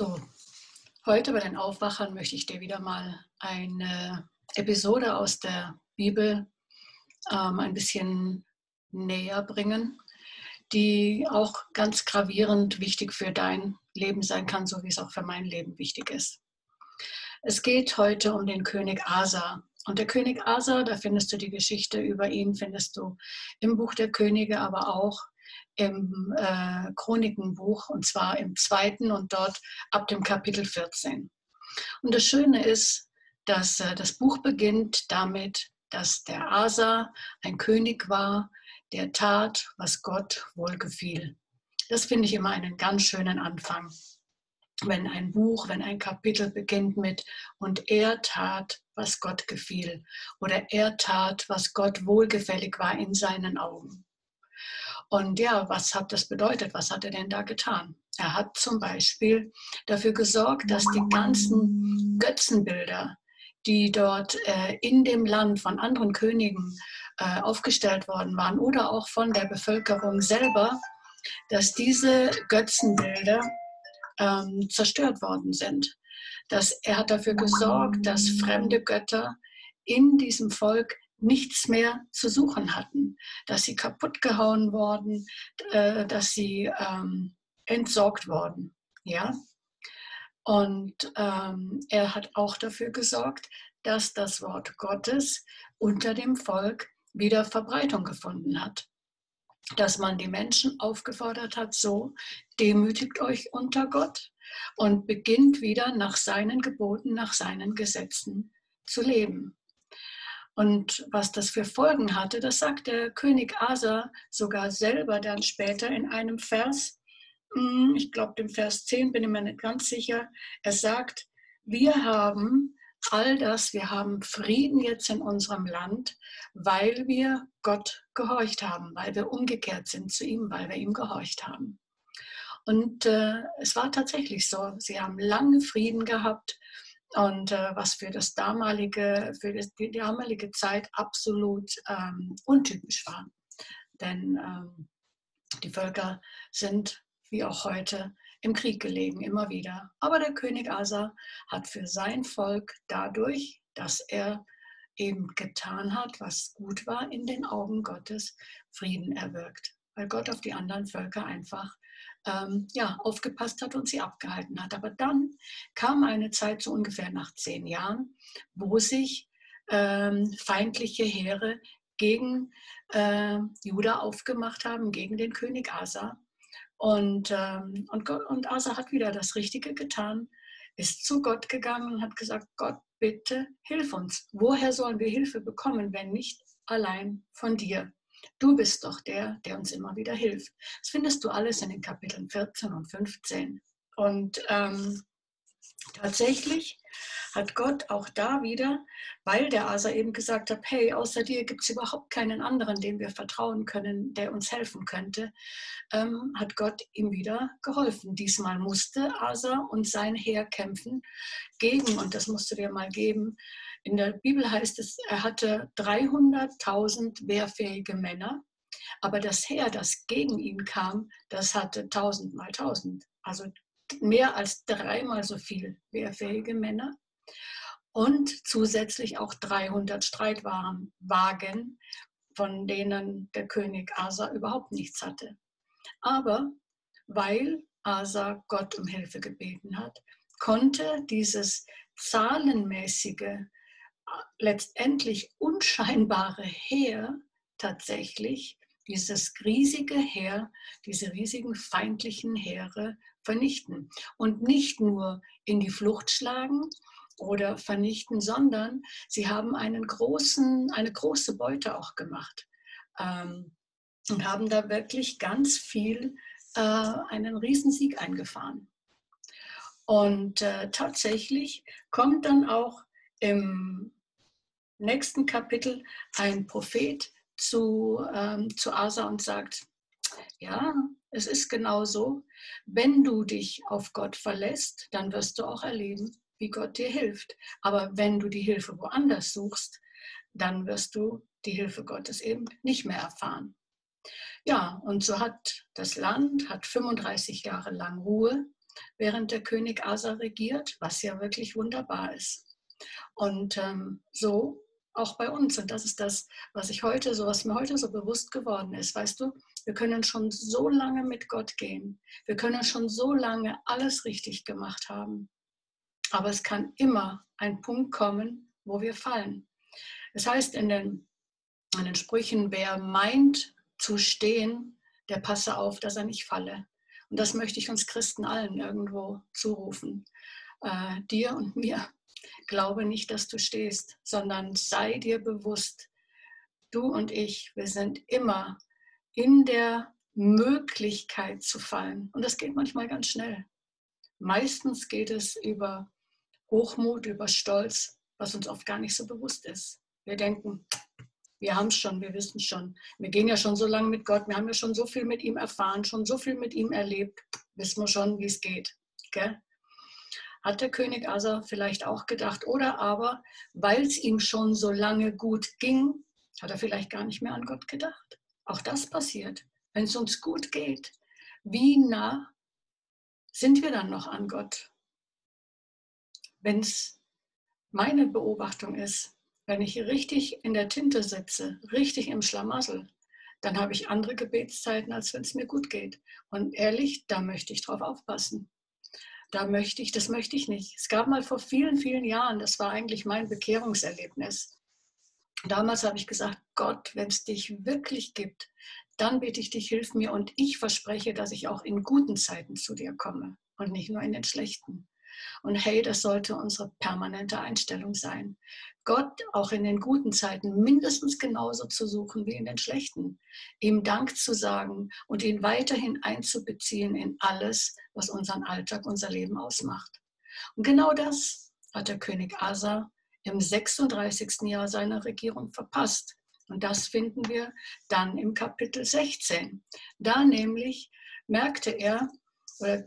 So, heute bei den Aufwachern möchte ich dir wieder mal eine Episode aus der Bibel ähm, ein bisschen näher bringen, die auch ganz gravierend wichtig für dein Leben sein kann, so wie es auch für mein Leben wichtig ist. Es geht heute um den König Asa. Und der König Asa, da findest du die Geschichte über ihn, findest du im Buch der Könige, aber auch im äh, Chronikenbuch und zwar im zweiten und dort ab dem Kapitel 14. Und das Schöne ist, dass äh, das Buch beginnt damit, dass der Asa ein König war, der tat, was Gott wohlgefiel. Das finde ich immer einen ganz schönen Anfang. Wenn ein Buch, wenn ein Kapitel beginnt mit und er tat, was Gott gefiel oder er tat, was Gott wohlgefällig war in seinen Augen. Und ja, was hat das bedeutet? Was hat er denn da getan? Er hat zum Beispiel dafür gesorgt, dass die ganzen Götzenbilder, die dort äh, in dem Land von anderen Königen äh, aufgestellt worden waren oder auch von der Bevölkerung selber, dass diese Götzenbilder ähm, zerstört worden sind. Dass er hat dafür gesorgt, dass fremde Götter in diesem Volk nichts mehr zu suchen hatten, dass sie kaputt gehauen worden, äh, dass sie ähm, entsorgt worden. Ja? Und ähm, er hat auch dafür gesorgt, dass das Wort Gottes unter dem Volk wieder Verbreitung gefunden hat. Dass man die Menschen aufgefordert hat, so demütigt euch unter Gott und beginnt wieder nach seinen Geboten, nach seinen Gesetzen zu leben. Und was das für Folgen hatte, das sagt der König Asa sogar selber dann später in einem Vers, hm, ich glaube dem Vers 10 bin ich mir nicht ganz sicher, er sagt, wir haben all das, wir haben Frieden jetzt in unserem Land, weil wir Gott gehorcht haben, weil wir umgekehrt sind zu ihm, weil wir ihm gehorcht haben. Und äh, es war tatsächlich so, sie haben lange Frieden gehabt und äh, was für das damalige, für das, die damalige Zeit absolut ähm, untypisch war. Denn ähm, die Völker sind wie auch heute im Krieg gelegen, immer wieder. Aber der König Asa hat für sein Volk dadurch, dass er eben getan hat, was gut war in den Augen Gottes, Frieden erwirkt, weil Gott auf die anderen Völker einfach ähm, ja, aufgepasst hat und sie abgehalten hat. Aber dann kam eine Zeit, so ungefähr nach zehn Jahren, wo sich ähm, feindliche Heere gegen äh, Juda aufgemacht haben, gegen den König Asa. Und, ähm, und, und Asa hat wieder das Richtige getan, ist zu Gott gegangen und hat gesagt, Gott, bitte hilf uns. Woher sollen wir Hilfe bekommen, wenn nicht allein von dir? Du bist doch der, der uns immer wieder hilft. Das findest du alles in den Kapiteln 14 und 15. Und ähm, tatsächlich hat Gott auch da wieder, weil der Asa eben gesagt hat, hey, außer dir gibt es überhaupt keinen anderen, dem wir vertrauen können, der uns helfen könnte, ähm, hat Gott ihm wieder geholfen. Diesmal musste Asa und sein Heer kämpfen gegen, und das musst du dir mal geben, in der Bibel heißt es, er hatte 300.000 wehrfähige Männer, aber das Heer, das gegen ihn kam, das hatte 1000 mal 1000, also mehr als dreimal so viele wehrfähige Männer und zusätzlich auch 300 Streitwagen, von denen der König Asa überhaupt nichts hatte. Aber weil Asa Gott um Hilfe gebeten hat, konnte dieses zahlenmäßige letztendlich unscheinbare Heer tatsächlich dieses riesige Heer, diese riesigen feindlichen Heere vernichten. Und nicht nur in die Flucht schlagen oder vernichten, sondern sie haben einen großen, eine große Beute auch gemacht ähm, und haben da wirklich ganz viel, äh, einen Riesensieg eingefahren. Und äh, tatsächlich kommt dann auch im nächsten Kapitel ein Prophet zu, ähm, zu Asa und sagt, ja, es ist genau so, wenn du dich auf Gott verlässt, dann wirst du auch erleben, wie Gott dir hilft. Aber wenn du die Hilfe woanders suchst, dann wirst du die Hilfe Gottes eben nicht mehr erfahren. Ja, und so hat das Land hat 35 Jahre lang Ruhe während der König Asa regiert, was ja wirklich wunderbar ist. Und ähm, so auch bei uns. Und das ist das, was ich heute so, was mir heute so bewusst geworden ist. Weißt du, wir können schon so lange mit Gott gehen. Wir können schon so lange alles richtig gemacht haben. Aber es kann immer ein Punkt kommen, wo wir fallen. Es das heißt in den, in den Sprüchen, wer meint zu stehen, der passe auf, dass er nicht falle. Und das möchte ich uns Christen allen irgendwo zurufen. Äh, dir und mir. Glaube nicht, dass du stehst, sondern sei dir bewusst, du und ich, wir sind immer in der Möglichkeit zu fallen. Und das geht manchmal ganz schnell. Meistens geht es über Hochmut, über Stolz, was uns oft gar nicht so bewusst ist. Wir denken, wir haben es schon, wir wissen schon. Wir gehen ja schon so lange mit Gott, wir haben ja schon so viel mit ihm erfahren, schon so viel mit ihm erlebt, wissen wir schon, wie es geht. Gell? Hat der König Asa vielleicht auch gedacht. Oder aber, weil es ihm schon so lange gut ging, hat er vielleicht gar nicht mehr an Gott gedacht. Auch das passiert. Wenn es uns gut geht, wie nah sind wir dann noch an Gott? Wenn es meine Beobachtung ist, wenn ich richtig in der Tinte sitze, richtig im Schlamassel, dann habe ich andere Gebetszeiten, als wenn es mir gut geht. Und ehrlich, da möchte ich drauf aufpassen. Da möchte ich, das möchte ich nicht. Es gab mal vor vielen, vielen Jahren, das war eigentlich mein Bekehrungserlebnis. Damals habe ich gesagt, Gott, wenn es dich wirklich gibt, dann bitte ich dich, hilf mir und ich verspreche, dass ich auch in guten Zeiten zu dir komme und nicht nur in den schlechten. Und hey, das sollte unsere permanente Einstellung sein. Gott auch in den guten Zeiten mindestens genauso zu suchen wie in den schlechten. Ihm Dank zu sagen und ihn weiterhin einzubeziehen in alles, was unseren Alltag, unser Leben ausmacht. Und genau das hat der König Asa im 36. Jahr seiner Regierung verpasst. Und das finden wir dann im Kapitel 16. Da nämlich merkte er oder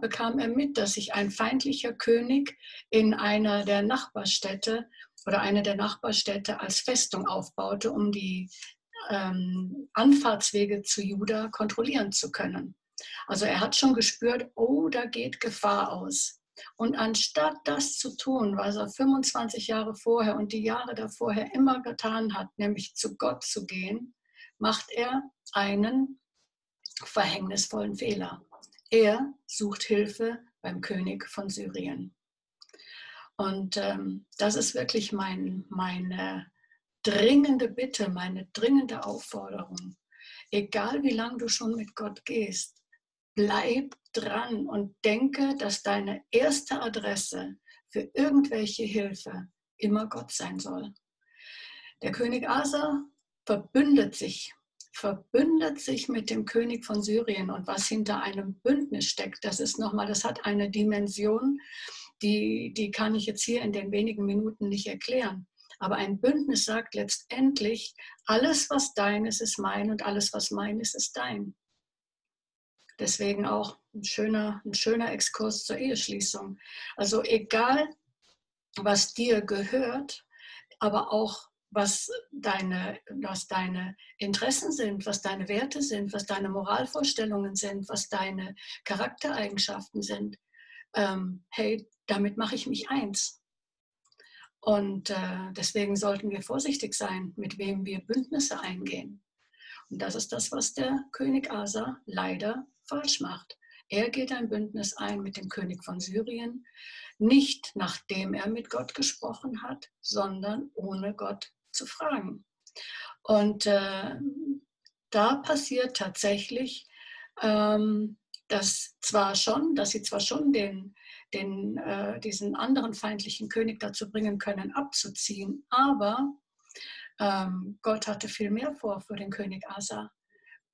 bekam er mit, dass sich ein feindlicher König in einer der Nachbarstädte oder eine der Nachbarstädte als Festung aufbaute, um die ähm, Anfahrtswege zu Juda kontrollieren zu können. Also er hat schon gespürt, oh, da geht Gefahr aus. Und anstatt das zu tun, was er 25 Jahre vorher und die Jahre davorher immer getan hat, nämlich zu Gott zu gehen, macht er einen verhängnisvollen Fehler. Er sucht Hilfe beim König von Syrien. Und ähm, das ist wirklich mein, meine dringende Bitte, meine dringende Aufforderung. Egal wie lange du schon mit Gott gehst, bleib dran und denke, dass deine erste Adresse für irgendwelche Hilfe immer Gott sein soll. Der König Asa verbündet sich, verbündet sich mit dem König von Syrien und was hinter einem Bündnis steckt, das ist nochmal, das hat eine Dimension, die, die kann ich jetzt hier in den wenigen Minuten nicht erklären. Aber ein Bündnis sagt letztendlich, alles, was dein ist, ist mein und alles, was mein ist, ist dein. Deswegen auch ein schöner, ein schöner Exkurs zur Eheschließung. Also egal, was dir gehört, aber auch was deine, was deine Interessen sind, was deine Werte sind, was deine Moralvorstellungen sind, was deine Charaktereigenschaften sind. Ähm, hey, damit mache ich mich eins. Und äh, deswegen sollten wir vorsichtig sein, mit wem wir Bündnisse eingehen. Und das ist das, was der König Asa leider falsch macht. Er geht ein Bündnis ein mit dem König von Syrien, nicht nachdem er mit Gott gesprochen hat, sondern ohne Gott zu fragen. Und äh, da passiert tatsächlich, ähm, dass zwar schon, dass sie zwar schon den, den, äh, diesen anderen feindlichen König dazu bringen können, abzuziehen, aber ähm, Gott hatte viel mehr vor für den König Asa.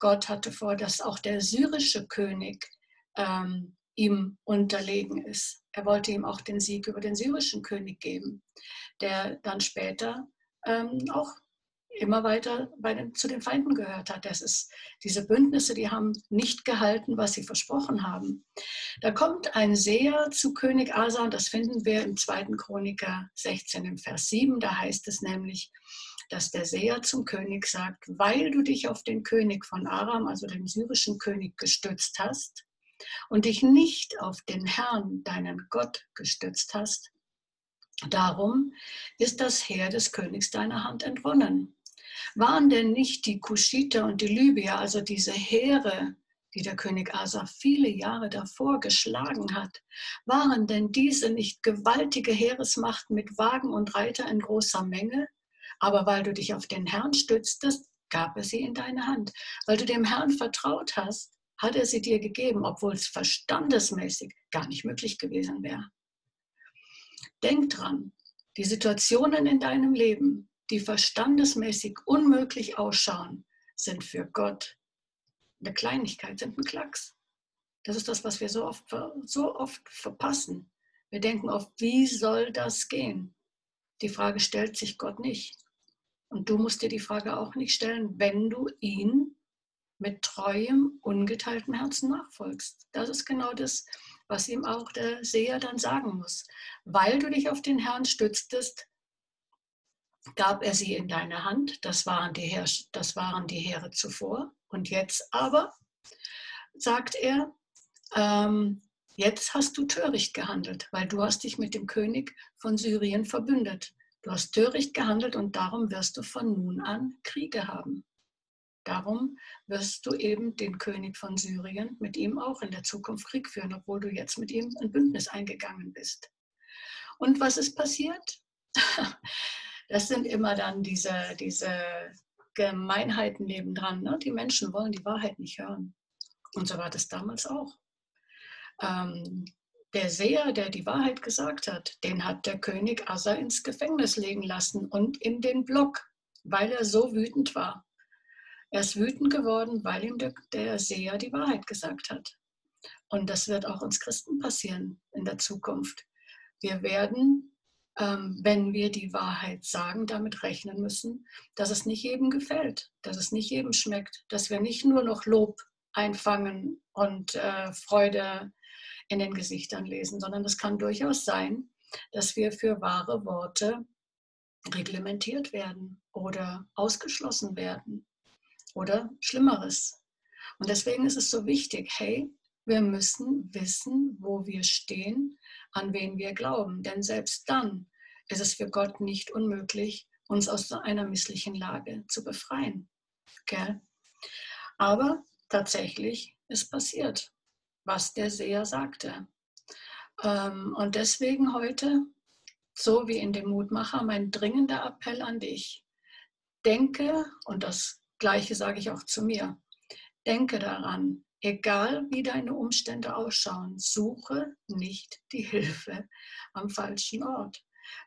Gott hatte vor, dass auch der syrische König ähm, ihm unterlegen ist. Er wollte ihm auch den Sieg über den syrischen König geben, der dann später ähm, auch immer weiter den, zu den Feinden gehört hat. Das ist, diese Bündnisse, die haben nicht gehalten, was sie versprochen haben. Da kommt ein Seher zu König Asa, und das finden wir im 2. Chroniker 16 im Vers 7. Da heißt es nämlich, dass der Seher zum König sagt, weil du dich auf den König von Aram, also den syrischen König, gestützt hast, und dich nicht auf den Herrn, deinen Gott, gestützt hast, darum ist das Heer des Königs deiner Hand entwonnen. Waren denn nicht die Kuschiter und die Libyer, also diese Heere, die der König Asa viele Jahre davor geschlagen hat, waren denn diese nicht gewaltige Heeresmachten mit Wagen und Reiter in großer Menge? Aber weil du dich auf den Herrn stütztest, gab er sie in deine Hand. Weil du dem Herrn vertraut hast, hat er sie dir gegeben, obwohl es verstandesmäßig gar nicht möglich gewesen wäre. Denk dran, die Situationen in deinem Leben, die verstandesmäßig unmöglich ausschauen, sind für Gott eine Kleinigkeit, sind ein Klacks. Das ist das, was wir so oft, so oft verpassen. Wir denken oft, wie soll das gehen? Die Frage stellt sich Gott nicht. Und du musst dir die Frage auch nicht stellen, wenn du ihn mit treuem, ungeteiltem Herzen nachfolgst. Das ist genau das, was ihm auch der Seher dann sagen muss. Weil du dich auf den Herrn stütztest, gab er sie in deine Hand. Das waren die, Heer, das waren die Heere zuvor. Und jetzt aber, sagt er, ähm, jetzt hast du töricht gehandelt, weil du hast dich mit dem König von Syrien verbündet. Du hast töricht gehandelt und darum wirst du von nun an Kriege haben. Darum wirst du eben den König von Syrien mit ihm auch in der Zukunft Krieg führen, obwohl du jetzt mit ihm ein Bündnis eingegangen bist. Und was ist passiert? Das sind immer dann diese, diese Gemeinheiten nebendran. Ne? Die Menschen wollen die Wahrheit nicht hören. Und so war das damals auch. Ähm, der Seher, der die Wahrheit gesagt hat, den hat der König Asa ins Gefängnis legen lassen und in den Block, weil er so wütend war. Er ist wütend geworden, weil ihm der, der Seher die Wahrheit gesagt hat. Und das wird auch uns Christen passieren in der Zukunft. Wir werden, wenn wir die Wahrheit sagen, damit rechnen müssen, dass es nicht jedem gefällt, dass es nicht jedem schmeckt, dass wir nicht nur noch Lob einfangen und äh, Freude in den Gesichtern lesen, sondern es kann durchaus sein, dass wir für wahre Worte reglementiert werden oder ausgeschlossen werden oder Schlimmeres. Und deswegen ist es so wichtig, hey, wir müssen wissen, wo wir stehen, an wen wir glauben. Denn selbst dann ist es für Gott nicht unmöglich, uns aus so einer misslichen Lage zu befreien. Okay? Aber tatsächlich ist passiert, was der Seher sagte. Ähm, und deswegen heute, so wie in dem Mutmacher, mein dringender Appell an dich. Denke, und das Gleiche sage ich auch zu mir. Denke daran, egal wie deine Umstände ausschauen, suche nicht die Hilfe am falschen Ort.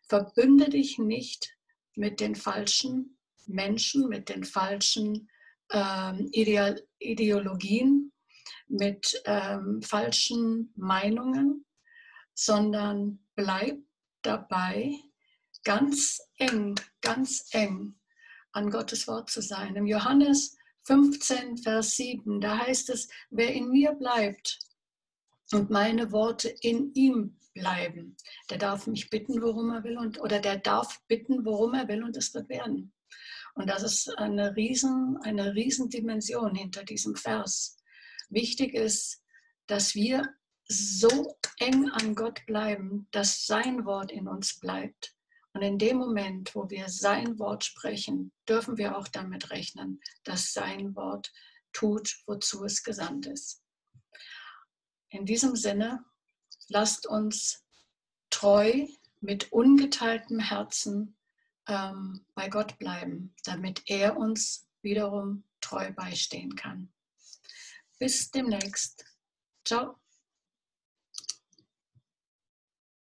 Verbünde dich nicht mit den falschen Menschen, mit den falschen ähm, Ideologien, mit ähm, falschen Meinungen, sondern bleib dabei ganz eng, ganz eng an Gottes Wort zu sein. Im Johannes 15, Vers 7, da heißt es, wer in mir bleibt und meine Worte in ihm bleiben, der darf mich bitten, worum er will, und, oder der darf bitten, worum er will, und es wird werden. Und das ist eine riesen, eine riesen Dimension hinter diesem Vers. Wichtig ist, dass wir so eng an Gott bleiben, dass sein Wort in uns bleibt und in dem Moment, wo wir sein Wort sprechen, dürfen wir auch damit rechnen, dass sein Wort tut, wozu es gesandt ist. In diesem Sinne, lasst uns treu mit ungeteiltem Herzen ähm, bei Gott bleiben, damit er uns wiederum treu beistehen kann. Bis demnächst. Ciao.